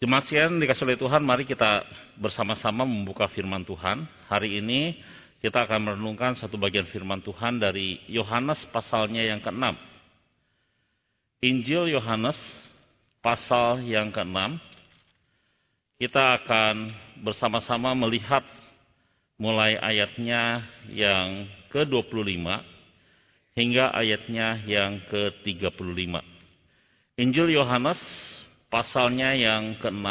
Jemaat sekalian dikasih oleh Tuhan, mari kita bersama-sama membuka firman Tuhan. Hari ini kita akan merenungkan satu bagian firman Tuhan dari Yohanes pasalnya yang ke-6. Injil Yohanes pasal yang ke-6. Kita akan bersama-sama melihat mulai ayatnya yang ke-25 hingga ayatnya yang ke-35. Injil Yohanes pasalnya yang ke-6,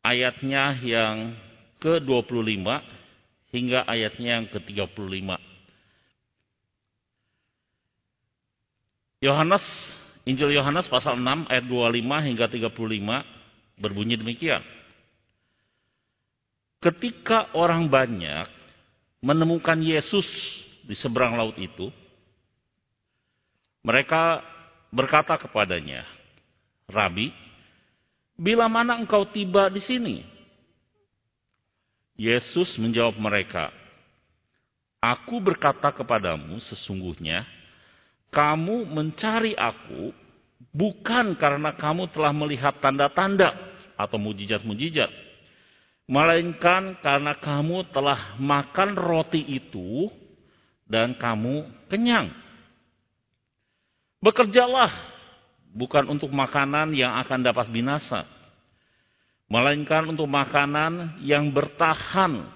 ayatnya yang ke-25 hingga ayatnya yang ke-35. Yohanes, Injil Yohanes pasal 6 ayat 25 hingga 35 berbunyi demikian. Ketika orang banyak menemukan Yesus di seberang laut itu, mereka berkata kepadanya, Rabi, bila mana engkau tiba di sini? Yesus menjawab mereka, Aku berkata kepadamu sesungguhnya, kamu mencari aku bukan karena kamu telah melihat tanda-tanda atau mujizat-mujizat, melainkan karena kamu telah makan roti itu dan kamu kenyang. Bekerjalah bukan untuk makanan yang akan dapat binasa, melainkan untuk makanan yang bertahan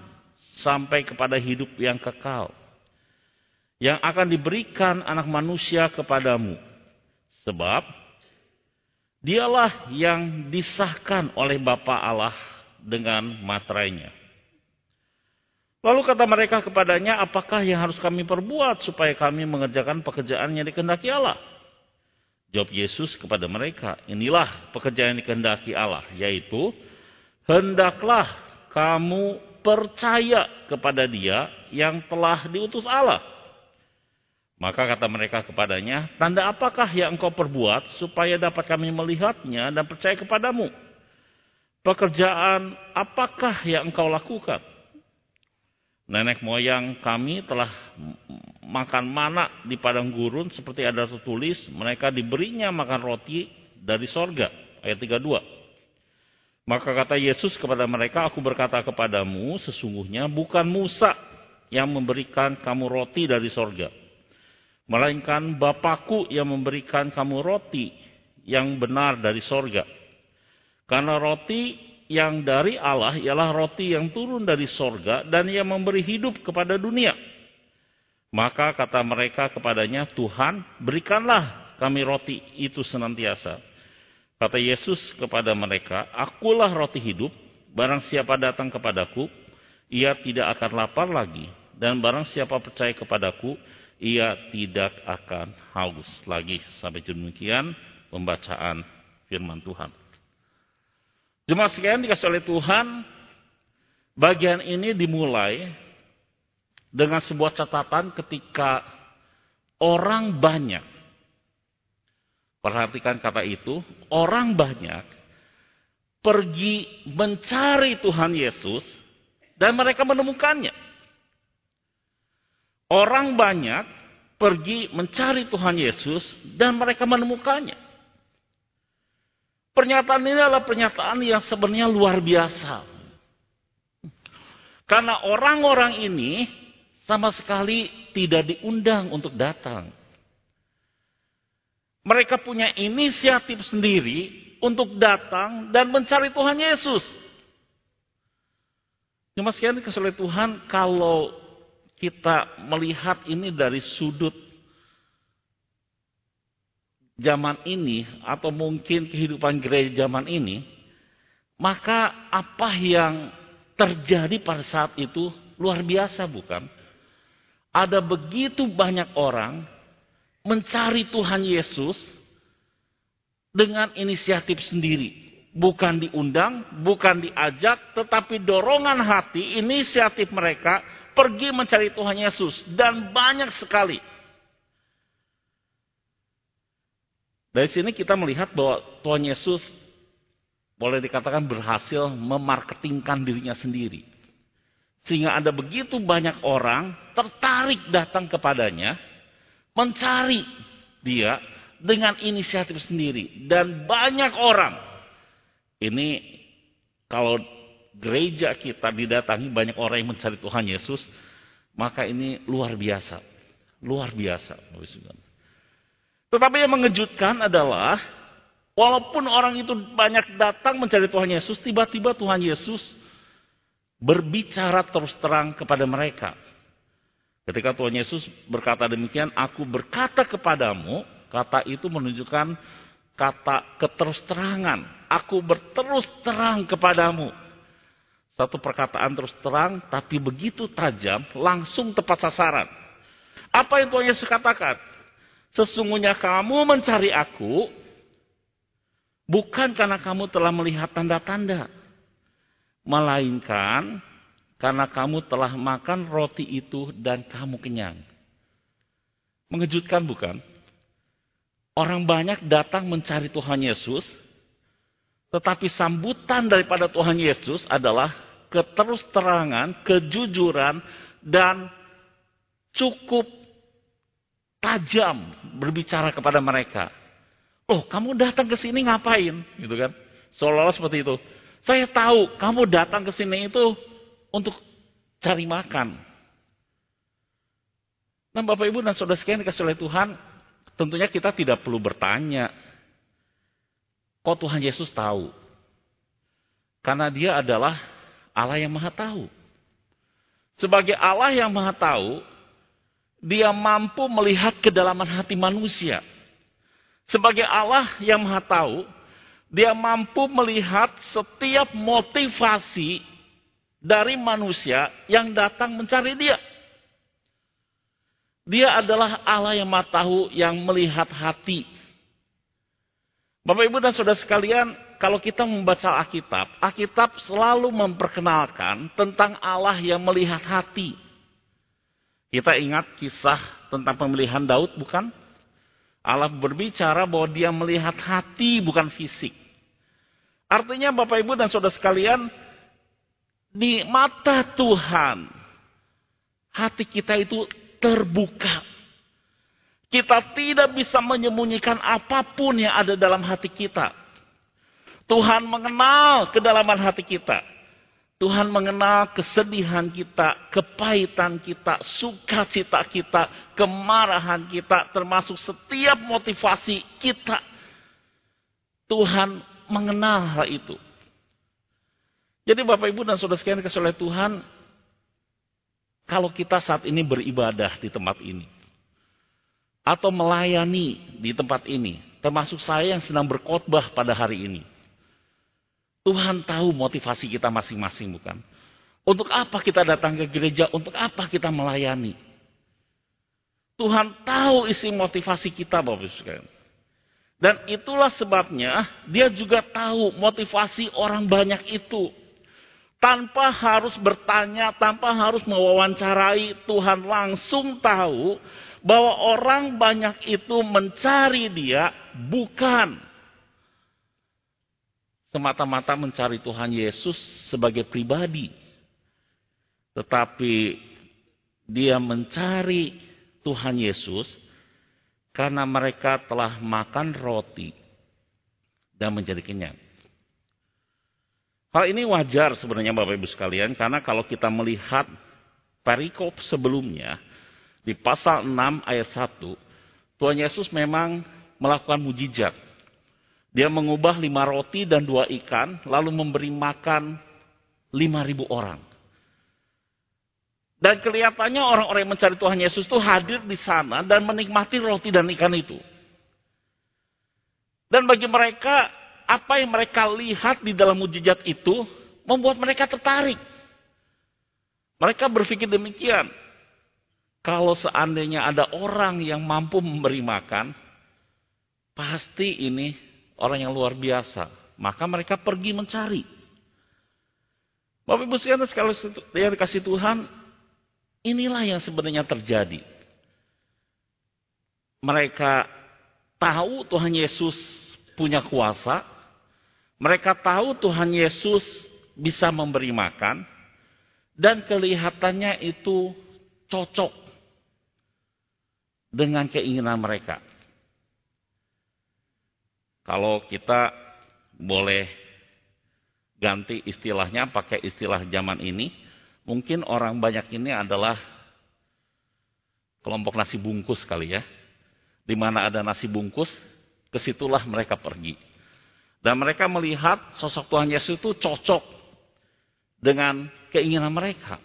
sampai kepada hidup yang kekal, yang akan diberikan anak manusia kepadamu. Sebab dialah yang disahkan oleh Bapa Allah dengan materainya. Lalu kata mereka kepadanya, apakah yang harus kami perbuat supaya kami mengerjakan pekerjaan yang dikehendaki Allah? Jawab Yesus kepada mereka, inilah pekerjaan yang dikehendaki Allah, yaitu hendaklah kamu percaya kepada dia yang telah diutus Allah. Maka kata mereka kepadanya, tanda apakah yang engkau perbuat supaya dapat kami melihatnya dan percaya kepadamu? Pekerjaan apakah yang engkau lakukan? Nenek moyang kami telah makan mana di padang gurun seperti ada tertulis. Mereka diberinya makan roti dari sorga. Ayat 32. Maka kata Yesus kepada mereka, aku berkata kepadamu sesungguhnya bukan Musa yang memberikan kamu roti dari sorga. Melainkan Bapakku yang memberikan kamu roti yang benar dari sorga. Karena roti yang dari Allah ialah roti yang turun dari sorga dan yang memberi hidup kepada dunia. Maka kata mereka kepadanya, Tuhan berikanlah kami roti itu senantiasa. Kata Yesus kepada mereka, Akulah roti hidup, barang siapa datang kepadaku, ia tidak akan lapar lagi. Dan barang siapa percaya kepadaku, ia tidak akan haus lagi. Sampai demikian pembacaan firman Tuhan. Jemaat sekalian dikasih oleh Tuhan, bagian ini dimulai dengan sebuah catatan ketika orang banyak, perhatikan kata itu, orang banyak pergi mencari Tuhan Yesus dan mereka menemukannya. Orang banyak pergi mencari Tuhan Yesus dan mereka menemukannya. Pernyataan ini adalah pernyataan yang sebenarnya luar biasa. Karena orang-orang ini sama sekali tidak diundang untuk datang. Mereka punya inisiatif sendiri untuk datang dan mencari Tuhan Yesus. Cuma sekian kesulitan Tuhan kalau kita melihat ini dari sudut zaman ini atau mungkin kehidupan gereja zaman ini, maka apa yang terjadi pada saat itu luar biasa bukan? Ada begitu banyak orang mencari Tuhan Yesus dengan inisiatif sendiri. Bukan diundang, bukan diajak, tetapi dorongan hati, inisiatif mereka pergi mencari Tuhan Yesus. Dan banyak sekali Dari sini kita melihat bahwa Tuhan Yesus boleh dikatakan berhasil memarketingkan dirinya sendiri. Sehingga ada begitu banyak orang tertarik datang kepadanya, mencari dia dengan inisiatif sendiri. Dan banyak orang ini kalau gereja kita didatangi banyak orang yang mencari Tuhan Yesus, maka ini luar biasa. Luar biasa. Tetapi yang mengejutkan adalah, walaupun orang itu banyak datang mencari Tuhan Yesus, tiba-tiba Tuhan Yesus berbicara terus terang kepada mereka. Ketika Tuhan Yesus berkata demikian, aku berkata kepadamu, kata itu menunjukkan kata keterus terangan. Aku berterus terang kepadamu. Satu perkataan terus terang, tapi begitu tajam, langsung tepat sasaran. Apa yang Tuhan Yesus katakan? Sesungguhnya kamu mencari aku, bukan karena kamu telah melihat tanda-tanda. Melainkan karena kamu telah makan roti itu dan kamu kenyang. Mengejutkan bukan? Orang banyak datang mencari Tuhan Yesus, tetapi sambutan daripada Tuhan Yesus adalah keterus terangan, kejujuran, dan cukup tajam berbicara kepada mereka. Oh, kamu datang ke sini ngapain? Gitu kan? Seolah-olah seperti itu. Saya tahu kamu datang ke sini itu untuk cari makan. Nah, Bapak Ibu dan Saudara sekalian dikasih oleh Tuhan, tentunya kita tidak perlu bertanya. Kok Tuhan Yesus tahu? Karena dia adalah Allah yang maha tahu. Sebagai Allah yang maha tahu, dia mampu melihat kedalaman hati manusia. Sebagai Allah yang maha tahu, dia mampu melihat setiap motivasi dari manusia yang datang mencari dia. Dia adalah Allah yang maha tahu yang melihat hati. Bapak Ibu dan Saudara sekalian, kalau kita membaca Alkitab, Alkitab selalu memperkenalkan tentang Allah yang melihat hati. Kita ingat kisah tentang pemilihan Daud, bukan? Allah berbicara bahwa dia melihat hati, bukan fisik. Artinya Bapak Ibu dan Saudara sekalian, di mata Tuhan, hati kita itu terbuka. Kita tidak bisa menyembunyikan apa pun yang ada dalam hati kita. Tuhan mengenal kedalaman hati kita. Tuhan mengenal kesedihan kita, kepahitan kita, sukacita kita, kemarahan kita, termasuk setiap motivasi kita. Tuhan mengenal hal itu. Jadi Bapak Ibu dan Saudara sekalian kasih Tuhan, kalau kita saat ini beribadah di tempat ini, atau melayani di tempat ini, termasuk saya yang sedang berkhotbah pada hari ini. Tuhan tahu motivasi kita masing-masing bukan? Untuk apa kita datang ke gereja? Untuk apa kita melayani? Tuhan tahu isi motivasi kita Bapak Ibu sekalian. Dan itulah sebabnya dia juga tahu motivasi orang banyak itu tanpa harus bertanya, tanpa harus mewawancarai, Tuhan langsung tahu bahwa orang banyak itu mencari dia bukan semata-mata mencari Tuhan Yesus sebagai pribadi. Tetapi dia mencari Tuhan Yesus karena mereka telah makan roti dan menjadi kenyang. Hal ini wajar sebenarnya Bapak Ibu sekalian karena kalau kita melihat perikop sebelumnya di pasal 6 ayat 1 Tuhan Yesus memang melakukan mujizat. Dia mengubah lima roti dan dua ikan lalu memberi makan lima ribu orang. Dan kelihatannya orang-orang yang mencari Tuhan Yesus itu hadir di sana dan menikmati roti dan ikan itu. Dan bagi mereka apa yang mereka lihat di dalam mujizat itu membuat mereka tertarik. Mereka berpikir demikian. Kalau seandainya ada orang yang mampu memberi makan, pasti ini orang yang luar biasa. Maka mereka pergi mencari. Bapak Ibu sekalian sekali yang dikasih Tuhan, inilah yang sebenarnya terjadi. Mereka tahu Tuhan Yesus punya kuasa, mereka tahu Tuhan Yesus bisa memberi makan dan kelihatannya itu cocok dengan keinginan mereka. Kalau kita boleh ganti istilahnya pakai istilah zaman ini, mungkin orang banyak ini adalah kelompok nasi bungkus kali ya. Di mana ada nasi bungkus, ke situlah mereka pergi. Dan mereka melihat sosok Tuhan Yesus itu cocok dengan keinginan mereka.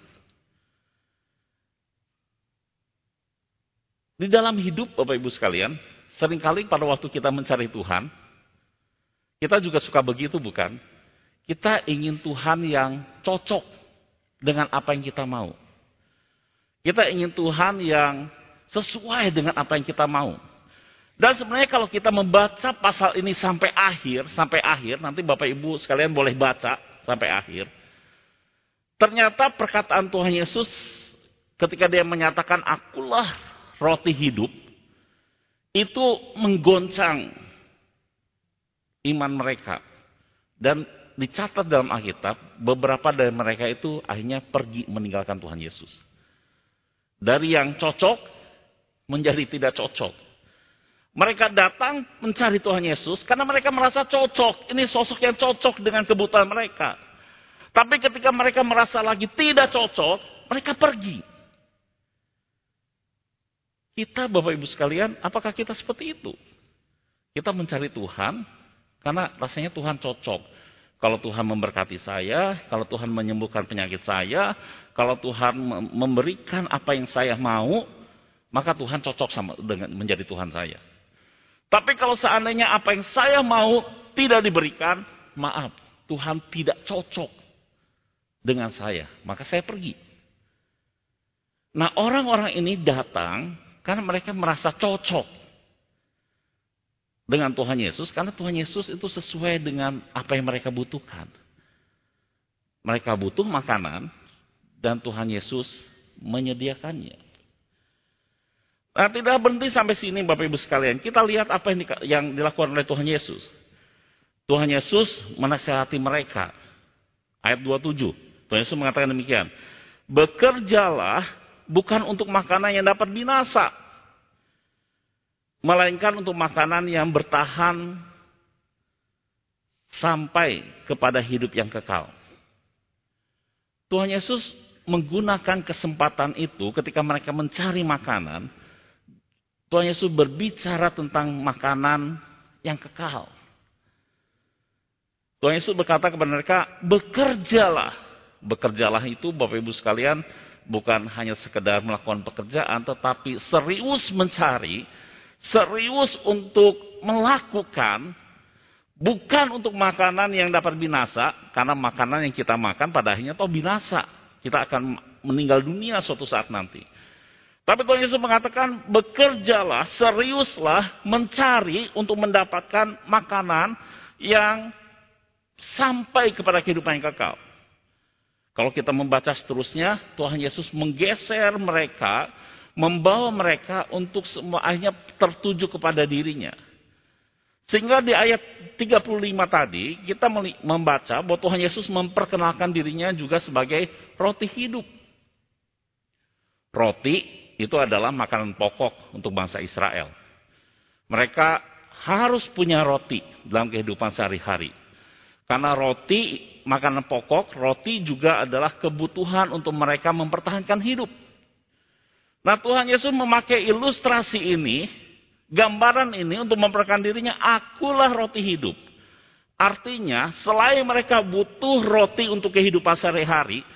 Di dalam hidup Bapak Ibu sekalian, sering kali pada waktu kita mencari Tuhan, kita juga suka begitu bukan? Kita ingin Tuhan yang cocok dengan apa yang kita mau. Kita ingin Tuhan yang sesuai dengan apa yang kita mau. Dan sebenarnya kalau kita membaca pasal ini sampai akhir, sampai akhir, nanti Bapak Ibu sekalian boleh baca sampai akhir. Ternyata perkataan Tuhan Yesus ketika dia menyatakan akulah roti hidup, itu menggoncang iman mereka. Dan dicatat dalam Alkitab, beberapa dari mereka itu akhirnya pergi meninggalkan Tuhan Yesus. Dari yang cocok menjadi tidak cocok. Mereka datang mencari Tuhan Yesus karena mereka merasa cocok. Ini sosok yang cocok dengan kebutuhan mereka. Tapi ketika mereka merasa lagi tidak cocok, mereka pergi. Kita Bapak Ibu sekalian, apakah kita seperti itu? Kita mencari Tuhan karena rasanya Tuhan cocok. Kalau Tuhan memberkati saya, kalau Tuhan menyembuhkan penyakit saya, kalau Tuhan memberikan apa yang saya mau, maka Tuhan cocok sama dengan menjadi Tuhan saya. Tapi kalau seandainya apa yang saya mau tidak diberikan, maaf, Tuhan tidak cocok dengan saya, maka saya pergi. Nah, orang-orang ini datang karena mereka merasa cocok dengan Tuhan Yesus. Karena Tuhan Yesus itu sesuai dengan apa yang mereka butuhkan. Mereka butuh makanan dan Tuhan Yesus menyediakannya. Nah, tidak berhenti sampai sini Bapak Ibu sekalian. Kita lihat apa yang, dilakukan oleh Tuhan Yesus. Tuhan Yesus menasihati mereka. Ayat 27. Tuhan Yesus mengatakan demikian. Bekerjalah bukan untuk makanan yang dapat binasa. Melainkan untuk makanan yang bertahan sampai kepada hidup yang kekal. Tuhan Yesus menggunakan kesempatan itu ketika mereka mencari makanan. Tuhan Yesus berbicara tentang makanan yang kekal. Tuhan Yesus berkata kepada mereka, bekerjalah. Bekerjalah itu Bapak Ibu sekalian bukan hanya sekedar melakukan pekerjaan, tetapi serius mencari, serius untuk melakukan, bukan untuk makanan yang dapat binasa, karena makanan yang kita makan pada akhirnya toh binasa. Kita akan meninggal dunia suatu saat nanti. Tapi Tuhan Yesus mengatakan, bekerjalah, seriuslah mencari untuk mendapatkan makanan yang sampai kepada kehidupan yang kekal. Kalau kita membaca seterusnya, Tuhan Yesus menggeser mereka, membawa mereka untuk semuanya tertuju kepada dirinya. Sehingga di ayat 35 tadi, kita membaca bahwa Tuhan Yesus memperkenalkan dirinya juga sebagai roti hidup. Roti itu adalah makanan pokok untuk bangsa Israel. Mereka harus punya roti dalam kehidupan sehari-hari. Karena roti, makanan pokok, roti juga adalah kebutuhan untuk mereka mempertahankan hidup. Nah Tuhan Yesus memakai ilustrasi ini, gambaran ini untuk memperkenalkan dirinya, akulah roti hidup. Artinya, selain mereka butuh roti untuk kehidupan sehari-hari,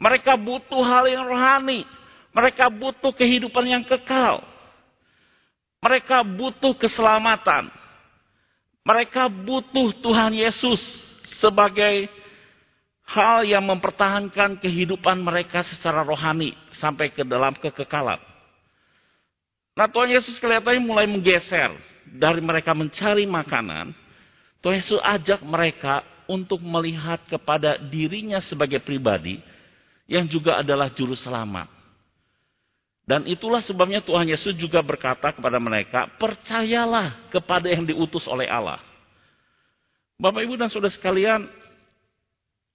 mereka butuh hal yang rohani. Mereka butuh kehidupan yang kekal. Mereka butuh keselamatan. Mereka butuh Tuhan Yesus sebagai hal yang mempertahankan kehidupan mereka secara rohani sampai ke dalam kekekalan. Nah Tuhan Yesus kelihatannya mulai menggeser dari mereka mencari makanan. Tuhan Yesus ajak mereka untuk melihat kepada dirinya sebagai pribadi yang juga adalah juru selamat. Dan itulah sebabnya Tuhan Yesus juga berkata kepada mereka, percayalah kepada yang diutus oleh Allah. Bapak Ibu dan Saudara sekalian,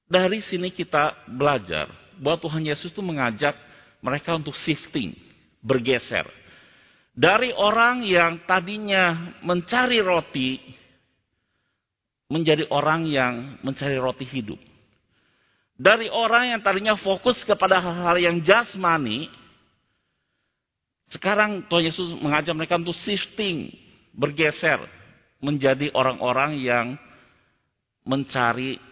dari sini kita belajar bahwa Tuhan Yesus itu mengajak mereka untuk shifting, bergeser. Dari orang yang tadinya mencari roti, menjadi orang yang mencari roti hidup. Dari orang yang tadinya fokus kepada hal-hal yang jasmani, sekarang Tuhan Yesus mengajak mereka untuk shifting, bergeser menjadi orang-orang yang mencari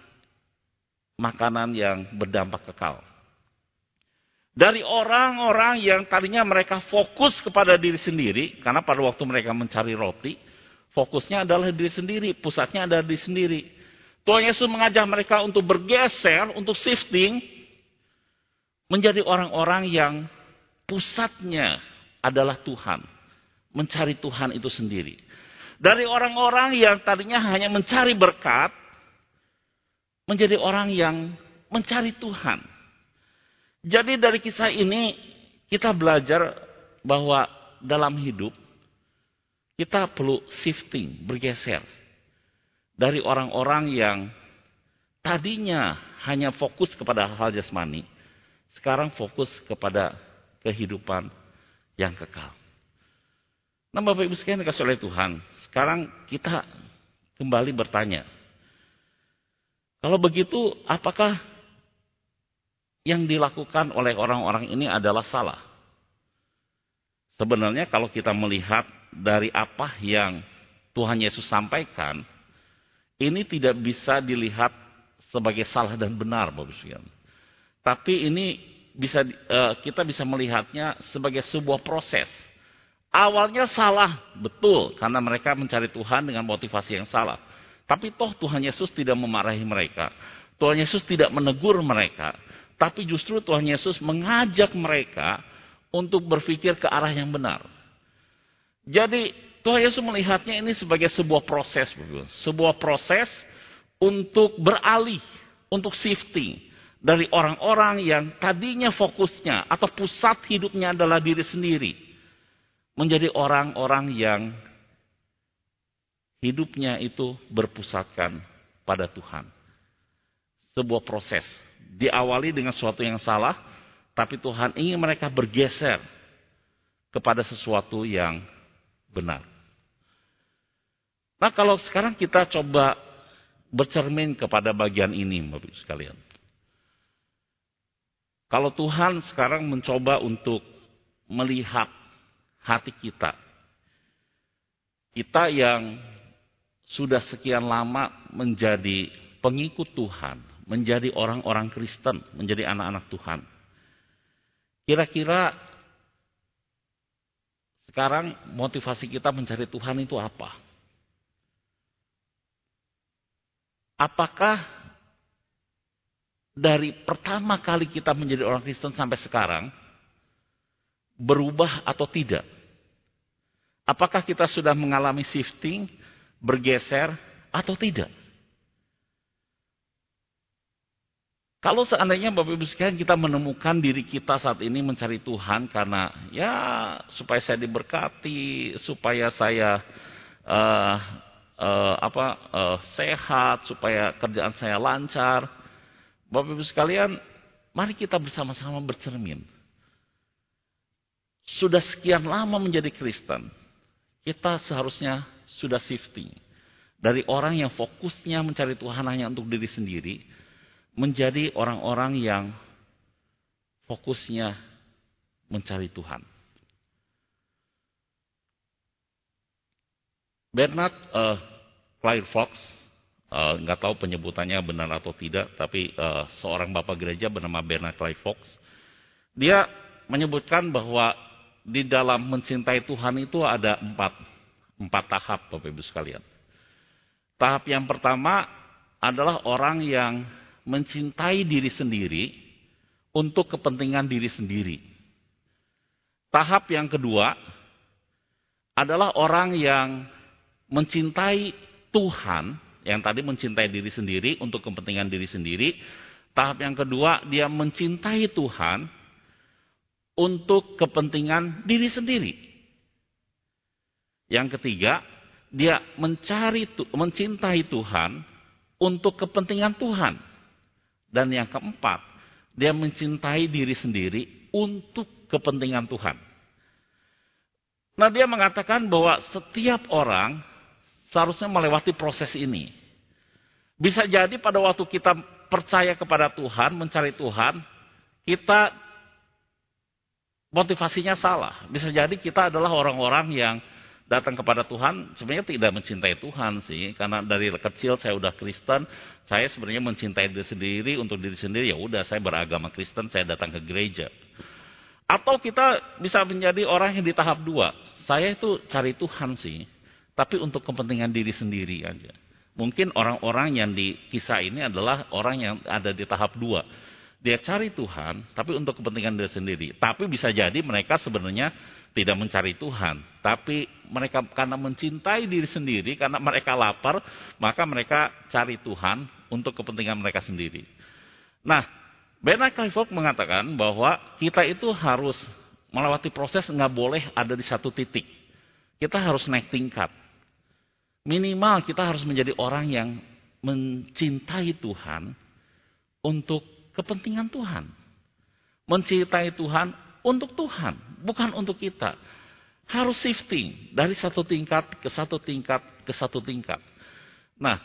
makanan yang berdampak kekal. Dari orang-orang yang tadinya mereka fokus kepada diri sendiri, karena pada waktu mereka mencari roti, fokusnya adalah diri sendiri, pusatnya adalah diri sendiri. Tuhan Yesus mengajak mereka untuk bergeser, untuk shifting, menjadi orang-orang yang pusatnya adalah Tuhan. Mencari Tuhan itu sendiri. Dari orang-orang yang tadinya hanya mencari berkat, menjadi orang yang mencari Tuhan. Jadi dari kisah ini kita belajar bahwa dalam hidup kita perlu shifting, bergeser. Dari orang-orang yang tadinya hanya fokus kepada hal jasmani, sekarang fokus kepada kehidupan yang kekal. Nah Bapak Ibu sekalian dikasih oleh Tuhan, sekarang kita kembali bertanya. Kalau begitu, apakah yang dilakukan oleh orang-orang ini adalah salah. Sebenarnya kalau kita melihat dari apa yang Tuhan Yesus sampaikan, ini tidak bisa dilihat sebagai salah dan benar, Bapak Ibu Tapi ini bisa eh, kita bisa melihatnya sebagai sebuah proses. Awalnya salah, betul, karena mereka mencari Tuhan dengan motivasi yang salah. Tapi toh Tuhan Yesus tidak memarahi mereka. Tuhan Yesus tidak menegur mereka. Tapi justru Tuhan Yesus mengajak mereka untuk berpikir ke arah yang benar. Jadi Tuhan Yesus melihatnya ini sebagai sebuah proses. Sebuah proses untuk beralih, untuk shifting. Dari orang-orang yang tadinya fokusnya atau pusat hidupnya adalah diri sendiri. Menjadi orang-orang yang hidupnya itu berpusatkan pada Tuhan. Sebuah proses diawali dengan sesuatu yang salah, tapi Tuhan ingin mereka bergeser kepada sesuatu yang benar. Nah kalau sekarang kita coba bercermin kepada bagian ini, Bapak sekalian. Kalau Tuhan sekarang mencoba untuk melihat hati kita, kita yang sudah sekian lama menjadi pengikut Tuhan, menjadi orang-orang Kristen, menjadi anak-anak Tuhan. Kira-kira sekarang motivasi kita mencari Tuhan itu apa? Apakah dari pertama kali kita menjadi orang Kristen sampai sekarang berubah atau tidak? Apakah kita sudah mengalami shifting, bergeser atau tidak? Kalau seandainya Bapak Ibu sekalian kita menemukan diri kita saat ini mencari Tuhan karena ya supaya saya diberkati, supaya saya uh, uh, apa uh, sehat, supaya kerjaan saya lancar. Bapak Ibu sekalian, mari kita bersama-sama bercermin. Sudah sekian lama menjadi Kristen, kita seharusnya sudah shifting. Dari orang yang fokusnya mencari Tuhan hanya untuk diri sendiri, menjadi orang-orang yang fokusnya mencari Tuhan. Bernard uh, Claire Fox, uh, nggak tahu penyebutannya benar atau tidak, tapi uh, seorang bapak gereja bernama Bernard Claire Fox, dia menyebutkan bahwa di dalam mencintai Tuhan itu ada empat, empat tahap, Bapak Ibu sekalian. Tahap yang pertama adalah orang yang mencintai diri sendiri untuk kepentingan diri sendiri. Tahap yang kedua adalah orang yang mencintai Tuhan, yang tadi mencintai diri sendiri untuk kepentingan diri sendiri. Tahap yang kedua, dia mencintai Tuhan untuk kepentingan diri sendiri. Yang ketiga, dia mencari mencintai Tuhan untuk kepentingan Tuhan. Dan yang keempat, dia mencintai diri sendiri untuk kepentingan Tuhan. Nah dia mengatakan bahwa setiap orang seharusnya melewati proses ini. Bisa jadi pada waktu kita percaya kepada Tuhan, mencari Tuhan, kita motivasinya salah. Bisa jadi kita adalah orang-orang yang datang kepada Tuhan sebenarnya tidak mencintai Tuhan sih. Karena dari kecil saya udah Kristen saya sebenarnya mencintai diri sendiri. Untuk diri sendiri ya udah saya beragama Kristen saya datang ke gereja. Atau kita bisa menjadi orang yang di tahap dua. Saya itu cari Tuhan sih tapi untuk kepentingan diri sendiri aja. Mungkin orang-orang yang di kisah ini adalah orang yang ada di tahap dua dia cari Tuhan tapi untuk kepentingan diri sendiri tapi bisa jadi mereka sebenarnya tidak mencari Tuhan, tapi mereka karena mencintai diri sendiri, karena mereka lapar, maka mereka cari Tuhan untuk kepentingan mereka sendiri. Nah, Bernard Clifford mengatakan bahwa kita itu harus melewati proses nggak boleh ada di satu titik. Kita harus naik tingkat. Minimal kita harus menjadi orang yang mencintai Tuhan untuk kepentingan Tuhan. Mencintai Tuhan untuk Tuhan, bukan untuk kita. Harus shifting dari satu tingkat ke satu tingkat ke satu tingkat. Nah,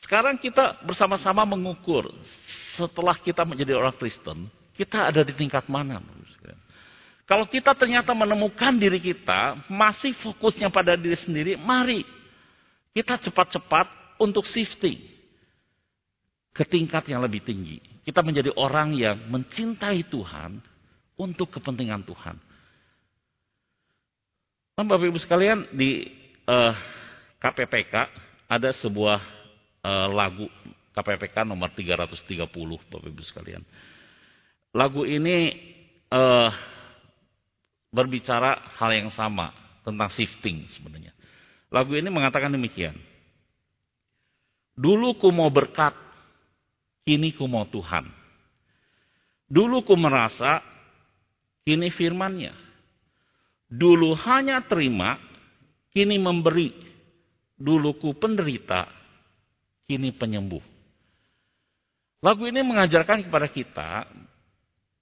sekarang kita bersama-sama mengukur setelah kita menjadi orang Kristen, kita ada di tingkat mana? Kalau kita ternyata menemukan diri kita masih fokusnya pada diri sendiri, mari kita cepat-cepat untuk shifting ke tingkat yang lebih tinggi. Kita menjadi orang yang mencintai Tuhan, untuk kepentingan Tuhan. Nah, Bapak Ibu sekalian di eh, KPPK ada sebuah uh, lagu KPPK nomor 330 Bapak Ibu sekalian. Lagu ini uh, berbicara hal yang sama tentang shifting sebenarnya. Lagu ini mengatakan demikian. Dulu ku mau berkat, kini ku mau Tuhan. Dulu ku merasa Kini firmannya. Dulu hanya terima, kini memberi. Dulu ku penderita, kini penyembuh. Lagu ini mengajarkan kepada kita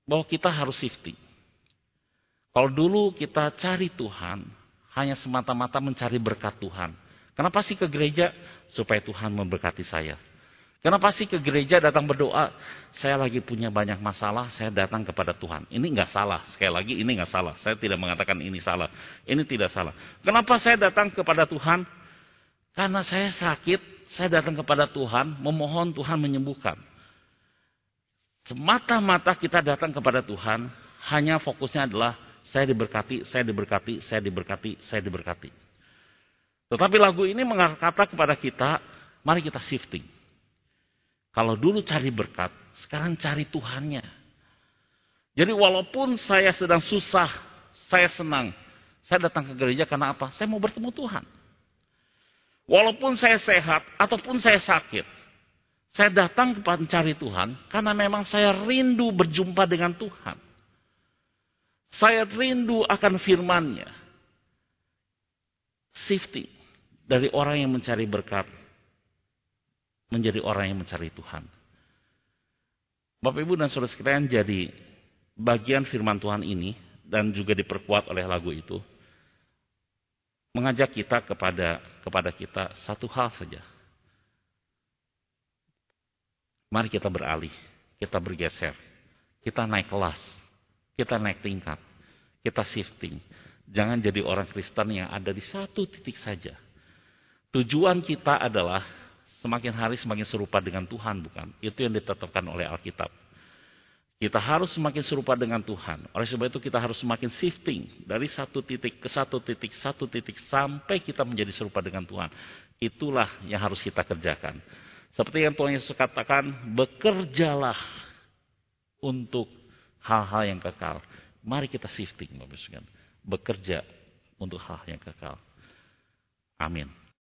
bahwa kita harus shifting. Kalau dulu kita cari Tuhan, hanya semata-mata mencari berkat Tuhan. Kenapa sih ke gereja? Supaya Tuhan memberkati saya. Kenapa sih ke gereja datang berdoa? Saya lagi punya banyak masalah, saya datang kepada Tuhan. Ini nggak salah. Sekali lagi ini nggak salah. Saya tidak mengatakan ini salah. Ini tidak salah. Kenapa saya datang kepada Tuhan? Karena saya sakit, saya datang kepada Tuhan, memohon Tuhan menyembuhkan. Semata-mata kita datang kepada Tuhan, hanya fokusnya adalah saya diberkati, saya diberkati, saya diberkati, saya diberkati. Tetapi lagu ini mengatakan kepada kita, mari kita shifting. Kalau dulu cari berkat, sekarang cari Tuhannya. Jadi walaupun saya sedang susah, saya senang. Saya datang ke gereja karena apa? Saya mau bertemu Tuhan. Walaupun saya sehat ataupun saya sakit, saya datang kepada mencari Tuhan karena memang saya rindu berjumpa dengan Tuhan. Saya rindu akan firman-Nya. Safety dari orang yang mencari berkat menjadi orang yang mencari Tuhan. Bapak Ibu dan Saudara sekalian jadi bagian firman Tuhan ini dan juga diperkuat oleh lagu itu mengajak kita kepada kepada kita satu hal saja. Mari kita beralih, kita bergeser, kita naik kelas, kita naik tingkat, kita shifting. Jangan jadi orang Kristen yang ada di satu titik saja. Tujuan kita adalah Semakin hari semakin serupa dengan Tuhan, bukan? Itu yang ditetapkan oleh Alkitab. Kita harus semakin serupa dengan Tuhan. Oleh sebab itu kita harus semakin shifting dari satu titik ke satu titik, satu titik sampai kita menjadi serupa dengan Tuhan. Itulah yang harus kita kerjakan. Seperti yang Tuhan Yesus katakan, bekerjalah untuk hal-hal yang kekal. Mari kita shifting, Bapak Bekerja untuk hal yang kekal. Amin.